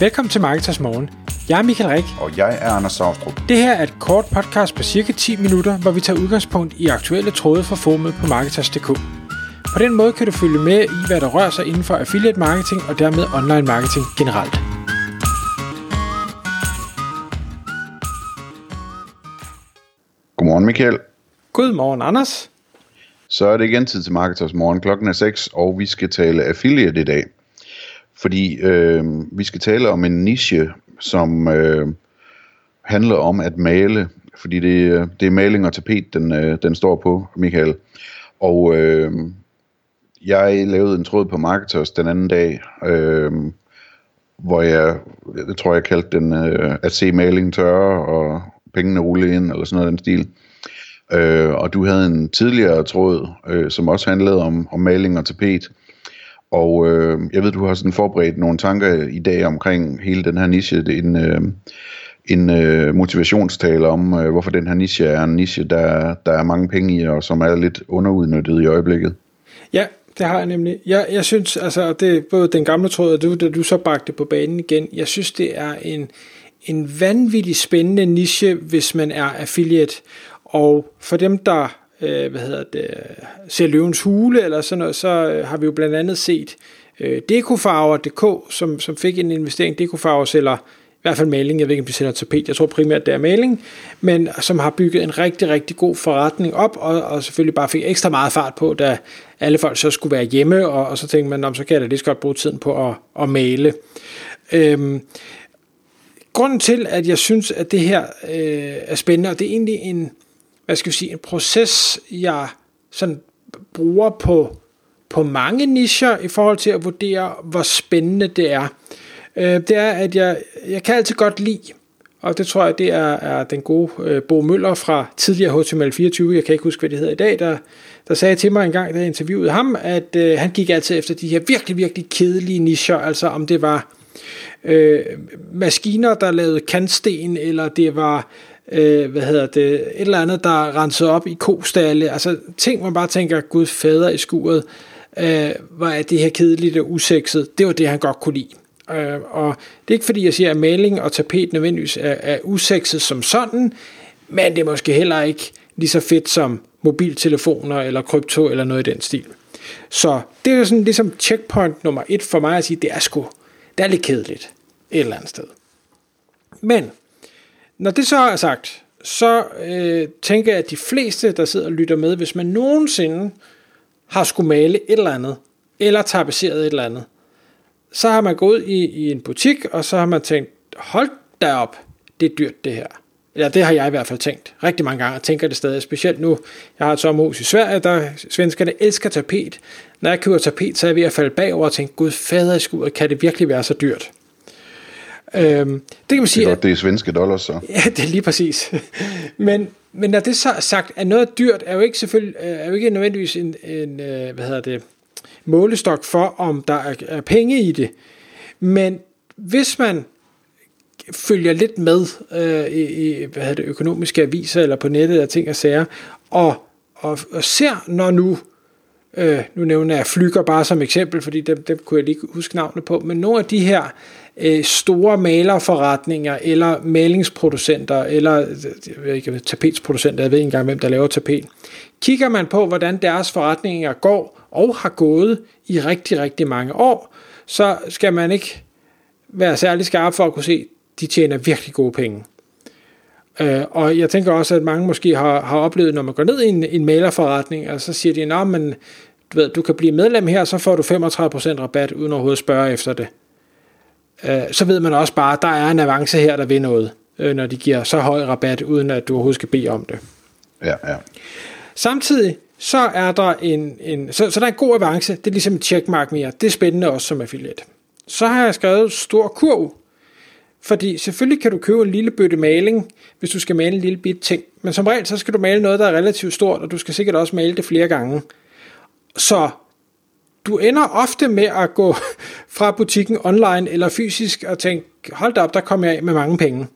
Velkommen til Marketers Morgen. Jeg er Michael Rik. Og jeg er Anders Saustrup. Det her er et kort podcast på cirka 10 minutter, hvor vi tager udgangspunkt i aktuelle tråde fra formet på Marketers.dk. På den måde kan du følge med i, hvad der rører sig inden for affiliate marketing og dermed online marketing generelt. Godmorgen Michael. Godmorgen Anders. Så er det igen tid til Marketers Morgen. Klokken er 6, og vi skal tale affiliate i dag. Fordi øh, vi skal tale om en niche, som øh, handler om at male. Fordi det, øh, det er maling og tapet, den, øh, den står på, Michael. Og øh, jeg lavede en tråd på Marketers den anden dag, øh, hvor jeg, jeg tror jeg kaldte den øh, at se maling tørre og pengene rulle ind, eller sådan noget den stil. Øh, og du havde en tidligere tråd, øh, som også handlede om, om maling og tapet. Og øh, jeg ved, du har sådan forberedt nogle tanker i dag omkring hele den her niche. Det er en, øh, en øh, motivationstale om, øh, hvorfor den her niche er en niche, der, der er mange penge i, og som er lidt underudnyttet i øjeblikket. Ja, det har jeg nemlig. Jeg, jeg synes, altså, det er både den gamle tråd, og du, da du så bragte på banen igen, jeg synes, det er en, en vanvittig spændende niche, hvis man er affiliate. Og for dem, der øh, hvad hedder det, ser løvens hule eller sådan noget, så øh, har vi jo blandt andet set øh, Dekofarver.dk, som, som fik en investering. Dekofarver sælger i hvert fald maling, jeg ved ikke om de sælger tapet, jeg tror primært det er maling, men som har bygget en rigtig, rigtig god forretning op, og, og selvfølgelig bare fik ekstra meget fart på, da alle folk så skulle være hjemme, og, og så tænkte man, så kan jeg da lige så godt bruge tiden på at, at male. Øhm, grunden til, at jeg synes, at det her øh, er spændende, og det er egentlig en, hvad skal vi sige, en proces, jeg sådan bruger på, på mange nischer i forhold til at vurdere, hvor spændende det er. Øh, det er, at jeg, jeg kan altid godt lide, og det tror jeg, det er, er den gode øh, Bo Møller fra tidligere HTML24, jeg kan ikke huske, hvad det hedder i dag, der, der sagde til mig en gang, da jeg interviewede ham, at øh, han gik altid efter de her virkelig, virkelig kedelige nischer, altså om det var øh, maskiner, der lavede kantsten, eller det var øh, hvad hedder det, et eller andet, der rensede op i kostalle, altså ting, man bare tænker, gud fader i skuret, øh, hvor er det her kedeligt og usekset, det var det, han godt kunne lide. Øh, og det er ikke fordi, jeg siger, at maling og tapet nødvendigvis er, er usekset som sådan, men det er måske heller ikke lige så fedt som mobiltelefoner eller krypto eller noget i den stil. Så det er jo sådan ligesom checkpoint nummer et for mig at sige, det er sgu, det er lidt kedeligt et eller andet sted. Men når det så er sagt, så øh, tænker jeg, at de fleste, der sidder og lytter med, hvis man nogensinde har skulle male et eller andet, eller tapetseret et eller andet, så har man gået i, i en butik, og så har man tænkt, hold da op, det er dyrt det her. Ja, det har jeg i hvert fald tænkt rigtig mange gange, og tænker det stadig, specielt nu. Jeg har et sommerhus i Sverige, der svenskerne elsker tapet. Når jeg køber tapet, så er jeg ved at falde bagover og tænke, gud fader i skuret, kan det virkelig være så dyrt? Øhm, det kan man sige, det er godt, det er svenske dollars så. Ja, det er lige præcis. men, men når det så er sagt, at noget dyrt er jo ikke selvfølgelig er jo ikke nødvendigvis en, en øh, hvad hedder det, målestok for, om der er, er penge i det. Men hvis man følger lidt med øh, i, i hvad hedder det, økonomiske aviser eller på nettet af ting og sager, og, og, og ser, når nu, øh, nu nævner jeg flyger bare som eksempel, fordi dem, dem kunne jeg lige huske navnet på, men nogle af de her øh, store malerforretninger, eller malingsproducenter, eller jeg ved ikke, tapetsproducenter, jeg ved ikke engang, hvem der laver tapet. Kigger man på, hvordan deres forretninger går og har gået i rigtig, rigtig mange år, så skal man ikke være særlig skarp for at kunne se, at de tjener virkelig gode penge. Øh, og jeg tænker også, at mange måske har, har oplevet, når man går ned i en, en malerforretning, og så siger de, at men du, ved, du kan blive medlem her, så får du 35% rabat, uden overhovedet at spørge efter det øh, så ved man også bare, at der er en avance her, der vil noget, øh, når de giver så høj rabat, uden at du overhovedet skal bede om det. Ja, ja. Samtidig så er der en, en så, så der er en god avance, det er ligesom et checkmark mere, det er spændende også som affiliate. Så har jeg skrevet stor kurv, fordi selvfølgelig kan du købe en lille bøtte maling, hvis du skal male en lille bit ting, men som regel så skal du male noget, der er relativt stort, og du skal sikkert også male det flere gange. Så du ender ofte med at gå fra butikken online eller fysisk og tænke, hold da op, der kommer jeg af med mange penge.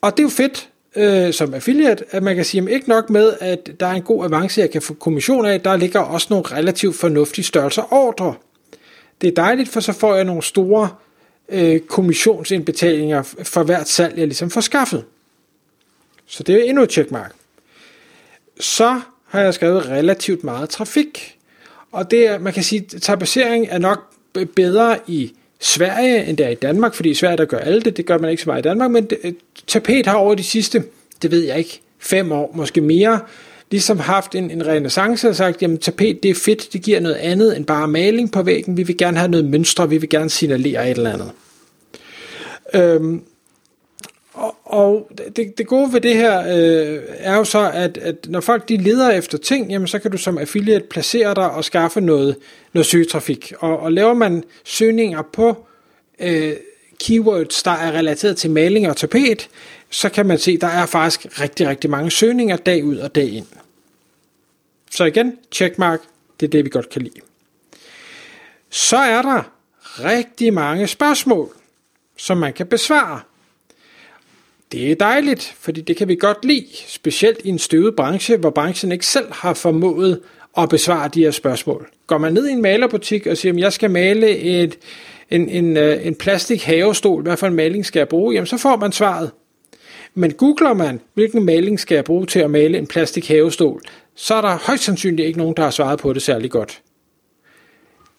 Og det er jo fedt øh, som affiliate, at man kan sige, at ikke nok med, at der er en god avance, jeg kan få kommission af, der ligger også nogle relativt fornuftige størrelser ordre. Det er dejligt, for så får jeg nogle store øh, kommissionsindbetalinger for hvert salg, jeg ligesom får skaffet. Så det er endnu et checkmark. Så har jeg skrevet relativt meget trafik. Og det er, man kan sige, at er nok bedre i Sverige, end det er i Danmark, fordi i Sverige der gør alle det, det gør man ikke så meget i Danmark, men det, øh, tapet har over de sidste, det ved jeg ikke, fem år, måske mere, ligesom haft en, en renaissance og sagt, jamen tapet det er fedt, det giver noget andet end bare maling på væggen, vi vil gerne have noget mønstre, vi vil gerne signalere et eller andet. Øhm, og, og det, det gode ved det her øh, er jo så, at, at når folk de leder efter ting, jamen så kan du som affiliate placere dig og skaffe noget, noget søgetrafik. Og, og laver man søgninger på øh, keywords, der er relateret til maling og tapet, så kan man se, at der er faktisk rigtig, rigtig mange søgninger dag ud og dag ind. Så igen, checkmark, det er det, vi godt kan lide. Så er der rigtig mange spørgsmål, som man kan besvare. Det er dejligt, fordi det kan vi godt lide, specielt i en støvet branche, hvor branchen ikke selv har formået at besvare de her spørgsmål. Går man ned i en malerbutik og siger, at jeg skal male et, en, en, øh, en plastik havestol, hvad for en maling skal jeg bruge, jamen så får man svaret. Men googler man, hvilken maling skal jeg bruge til at male en plastik havestol, så er der højst sandsynligt ikke nogen, der har svaret på det særlig godt.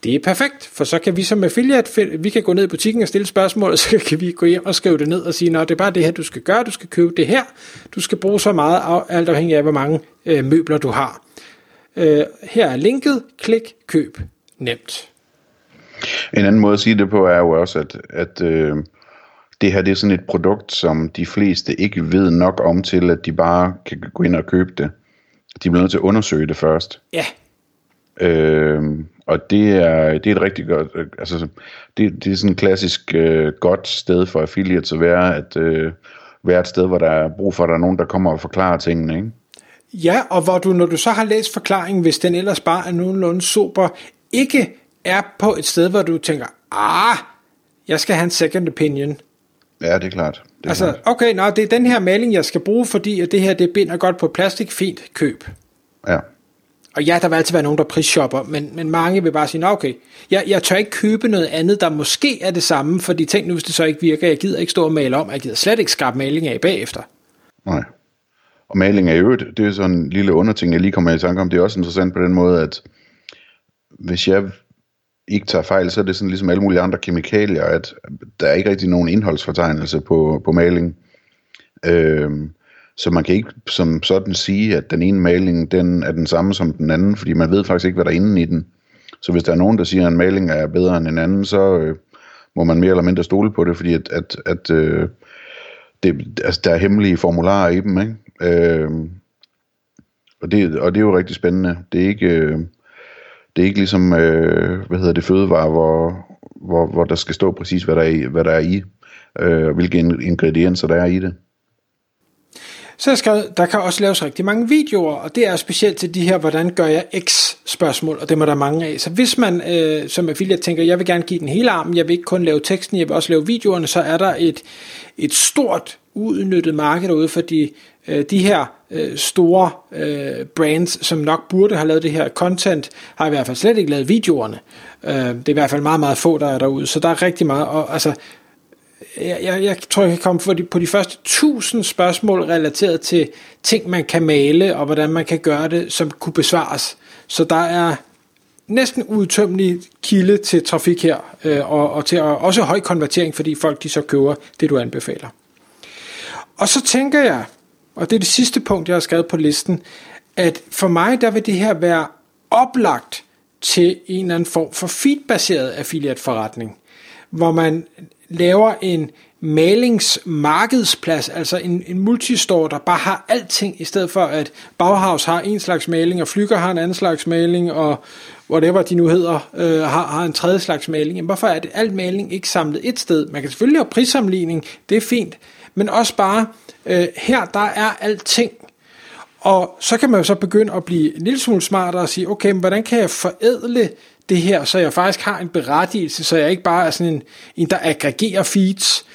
Det er perfekt, for så kan vi som affiliate, vi kan gå ned i butikken og stille spørgsmål, og så kan vi gå hjem og skrive det ned og sige, at det er bare det her, du skal gøre, du skal købe det her, du skal bruge så meget, alt afhængig af, hvor mange øh, møbler du har. Øh, her er linket, klik, køb, nemt. En anden måde at sige det på er jo også, at, at øh, det her det er sådan et produkt, som de fleste ikke ved nok om til, at de bare kan gå ind og købe det. De bliver nødt til at undersøge det først. Ja. Øh, og det er, det er et rigtig godt, altså det, det er sådan et klassisk øh, godt sted for affiliates at være, at øh, være et sted, hvor der er brug for, at der er nogen, der kommer og forklarer tingene, ikke? Ja, og hvor du, når du så har læst forklaringen, hvis den ellers bare er nogenlunde super, ikke er på et sted, hvor du tænker, ah, jeg skal have en second opinion. Ja, det er klart. Det er altså, klart. okay, nå, det er den her maling, jeg skal bruge, fordi at det her, det binder godt på plastik, fint, køb. Ja. Og ja, der vil altid være nogen, der prisshopper, men, men mange vil bare sige, Nå, okay, jeg, jeg tør ikke købe noget andet, der måske er det samme, fordi tænk nu, hvis det så ikke virker, jeg gider ikke stå og male om, jeg gider slet ikke skarpe maling af bagefter. Nej. Og maling er jo det er sådan en lille underting, jeg lige kommer i tanke om. Det er også interessant på den måde, at hvis jeg ikke tager fejl, så er det sådan ligesom alle mulige andre kemikalier, at der er ikke rigtig nogen indholdsfortegnelse på, på maling. Øhm, så man kan ikke som sådan sige, at den ene maling den er den samme som den anden, fordi man ved faktisk ikke, hvad der er inde i den. Så hvis der er nogen, der siger, at en maling er bedre end en anden, så øh, må man mere eller mindre stole på det, fordi at, at, at øh, det, altså, der er hemmelige formularer i dem. Ikke? Øh, og, det, og det er jo rigtig spændende. Det er ikke, øh, det er ikke ligesom øh, hvad hedder det, fødevare, hvor, hvor, hvor der skal stå præcis, hvad der er i, hvad der er i øh, hvilke ingredienser der er i det. Så jeg skrevet, der kan også laves rigtig mange videoer, og det er specielt til de her, hvordan gør jeg X spørgsmål, og det må der mange af. Så hvis man øh, som affiliate tænker, jeg vil gerne give den hele armen, jeg vil ikke kun lave teksten, jeg vil også lave videoerne, så er der et, et stort uudnyttet marked derude for de, øh, de her øh, store øh, brands, som nok burde have lavet det her content, har i hvert fald slet ikke lavet videoerne. Øh, det er i hvert fald meget, meget få, der er derude, så der er rigtig meget, og altså jeg, jeg, jeg tror, jeg kan komme på de, på de første tusind spørgsmål relateret til ting, man kan male, og hvordan man kan gøre det, som kunne besvares. Så der er næsten udtømmelig kilde til trafik her, øh, og, og til og også høj konvertering, fordi folk de så køber det, du anbefaler. Og så tænker jeg, og det er det sidste punkt, jeg har skrevet på listen, at for mig, der vil det her være oplagt til en eller anden form for feedbaseret affiliate forretning, hvor man laver en malingsmarkedsplads, altså en, en multistore, der bare har alting, i stedet for at Bauhaus har en slags maling, og Flyger har en anden slags maling, og whatever de nu hedder, øh, har, har en tredje slags maling. Jamen, hvorfor er det alt maling ikke samlet et sted? Man kan selvfølgelig have prissammenligning, det er fint, men også bare, øh, her der er alting. Og så kan man jo så begynde at blive en lille smule smartere og sige, okay, men hvordan kan jeg forædle det her, så jeg faktisk har en berettigelse, så jeg ikke bare er sådan en, en der aggregerer feeds.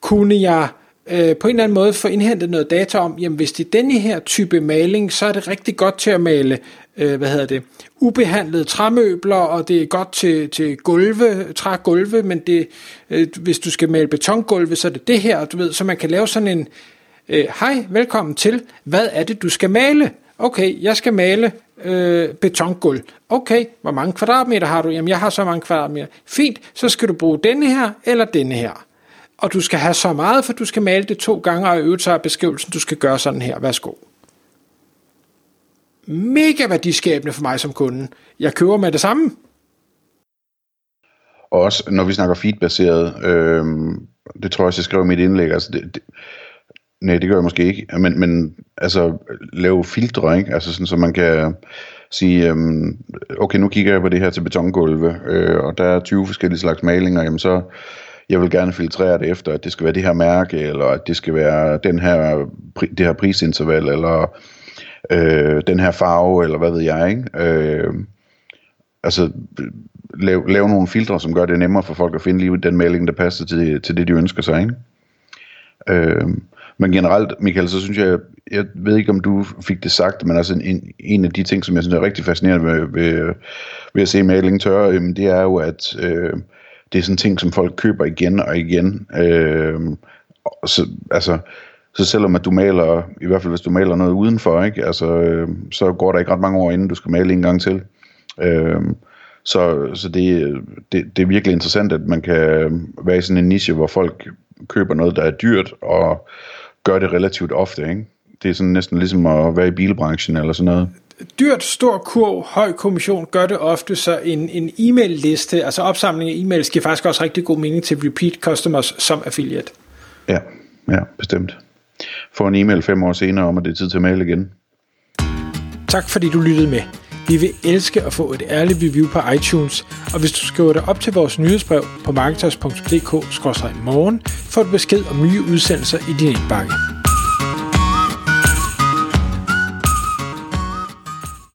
Kunne jeg øh, på en eller anden måde få indhentet noget data om, jamen hvis det er denne her type maling, så er det rigtig godt til at male, øh, hvad hedder det, ubehandlede træmøbler, og det er godt til, til gulve, trægulve, men det, øh, hvis du skal male betongulve, så er det det her, du ved, så man kan lave sådan en, øh, hej, velkommen til, hvad er det, du skal male? Okay, jeg skal male øh, betongulv. Okay, hvor mange kvadratmeter har du? Jamen, jeg har så mange kvadratmeter. Fint, så skal du bruge denne her eller denne her. Og du skal have så meget, for du skal male det to gange, og øve sig beskrivelsen, du skal gøre sådan her. Værsgo. Mega værdiskabende for mig som kunde. Jeg køber med det samme. Og også når vi snakker feedbaseret, øh, det tror jeg også, jeg skrev i mit indlæg, altså det, det, nej, det gør jeg måske ikke, men, men altså lave filtre, ikke? Altså sådan, så man kan sige, øhm, okay, nu kigger jeg på det her til betongulve, øh, og der er 20 forskellige slags malinger, jamen så, jeg vil gerne filtrere det efter, at det skal være det her mærke, eller at det skal være den her, det her prisinterval, eller øh, den her farve, eller hvad ved jeg, ikke? Øh, altså, lave, lave nogle filtre, som gør det nemmere for folk at finde lige den melding, der passer til, til det, de ønsker sig, ikke? Øh, men generelt, Michael, så synes jeg, jeg ved ikke, om du fik det sagt, men altså en, en af de ting, som jeg synes er rigtig fascinerende ved, ved, ved at se maling tørre, øhm, det er jo, at øh, det er sådan ting, som folk køber igen og igen. Øh, så, altså, så selvom at du maler, i hvert fald hvis du maler noget udenfor, ikke, altså, øh, så går der ikke ret mange år, inden du skal male en gang til. Øh, så så det, det, det er virkelig interessant, at man kan være i sådan en niche, hvor folk køber noget, der er dyrt, og gør det relativt ofte. Ikke? Det er sådan næsten ligesom at være i bilbranchen eller sådan noget. Dyrt, stor kurv, høj kommission gør det ofte, så en, en e-mail-liste, altså opsamling af e-mails, giver faktisk også rigtig god mening til repeat customers som affiliate. Ja, ja, bestemt. Få en e-mail fem år senere om, at det er tid til at mail igen. Tak fordi du lyttede med. Vi vil elske at få et ærligt review på iTunes, og hvis du skriver dig op til vores nyhedsbrev på marketers.dk-morgen, får du besked om nye udsendelser i din indbakke.